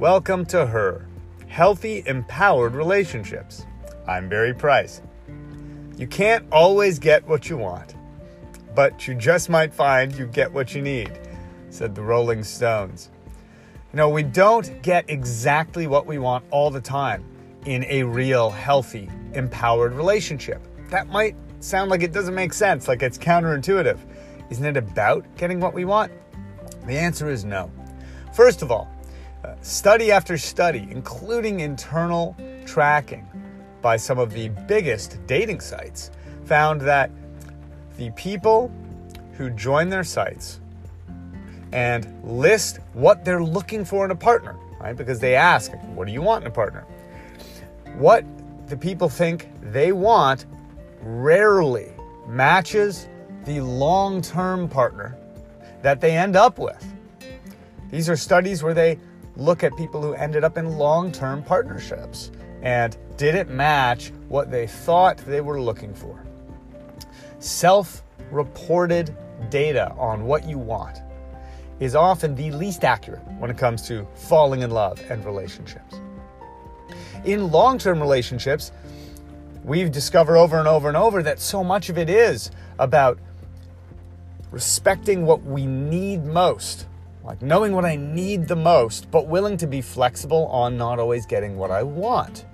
Welcome to Her Healthy, Empowered Relationships. I'm Barry Price. You can't always get what you want, but you just might find you get what you need, said the Rolling Stones. You know, we don't get exactly what we want all the time in a real, healthy, empowered relationship. That might sound like it doesn't make sense, like it's counterintuitive. Isn't it about getting what we want? The answer is no. First of all, study after study, including internal tracking by some of the biggest dating sites, found that the people who join their sites and list what they're looking for in a partner, right? Because they ask, What do you want in a partner? What the people think they want rarely matches the long term partner that they end up with. These are studies where they look at people who ended up in long term partnerships and did it match what they thought they were looking for. Self reported data on what you want is often the least accurate when it comes to falling in love and relationships. In long term relationships, we've discovered over and over and over that so much of it is about respecting what we need most, like knowing what I need the most, but willing to be flexible on not always getting what I want.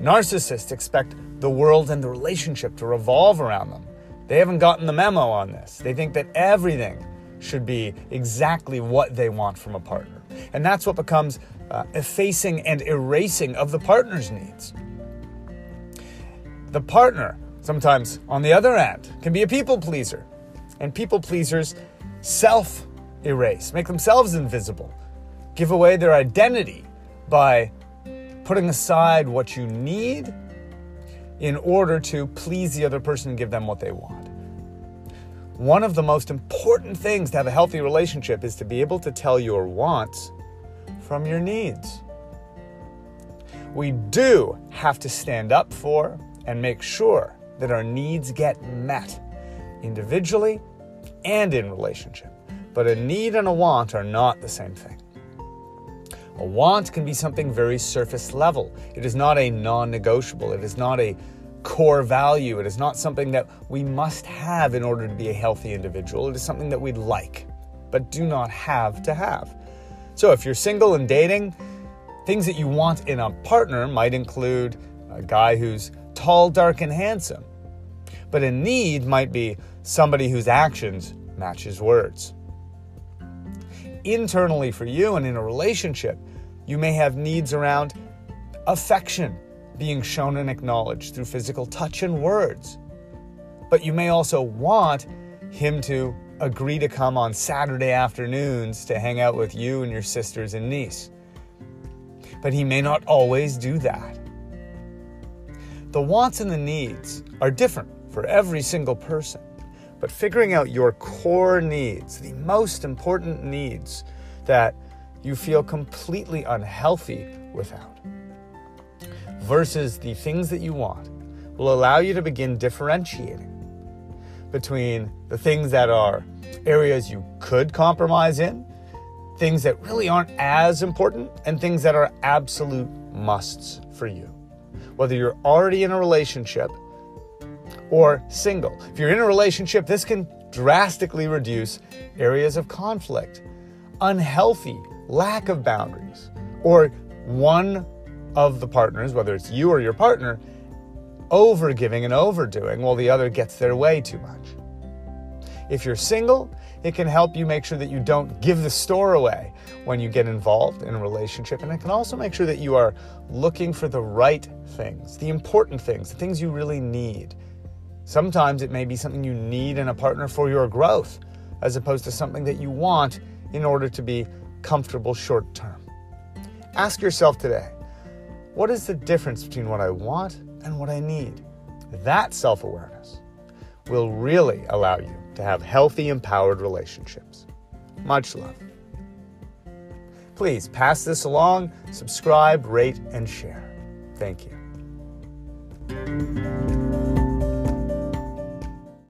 Narcissists expect the world and the relationship to revolve around them. They haven't gotten the memo on this. They think that everything should be exactly what they want from a partner. And that's what becomes uh, effacing and erasing of the partner's needs. The partner, sometimes on the other end, can be a people pleaser. And people pleasers self erase, make themselves invisible, give away their identity by putting aside what you need in order to please the other person and give them what they want. One of the most important things to have a healthy relationship is to be able to tell your wants from your needs. We do have to stand up for and make sure that our needs get met individually and in relationship. But a need and a want are not the same thing. A want can be something very surface level. It is not a non negotiable. It is not a core value. It is not something that we must have in order to be a healthy individual. It is something that we'd like, but do not have to have. So if you're single and dating, things that you want in a partner might include a guy who's tall, dark, and handsome. But a need might be somebody whose actions match his words. Internally for you and in a relationship, you may have needs around affection being shown and acknowledged through physical touch and words. But you may also want him to agree to come on Saturday afternoons to hang out with you and your sisters and niece. But he may not always do that. The wants and the needs are different for every single person. But figuring out your core needs, the most important needs that you feel completely unhealthy without, versus the things that you want, will allow you to begin differentiating between the things that are areas you could compromise in, things that really aren't as important, and things that are absolute musts for you. Whether you're already in a relationship or single. If you're in a relationship, this can drastically reduce areas of conflict, unhealthy lack of boundaries, or one of the partners, whether it's you or your partner, overgiving and overdoing while the other gets their way too much. If you're single, it can help you make sure that you don't give the store away when you get involved in a relationship. And it can also make sure that you are looking for the right things, the important things, the things you really need. Sometimes it may be something you need in a partner for your growth, as opposed to something that you want in order to be comfortable short term. Ask yourself today what is the difference between what I want and what I need? That self awareness will really allow you to have healthy, empowered relationships. Much love. Please pass this along, subscribe, rate, and share. Thank you.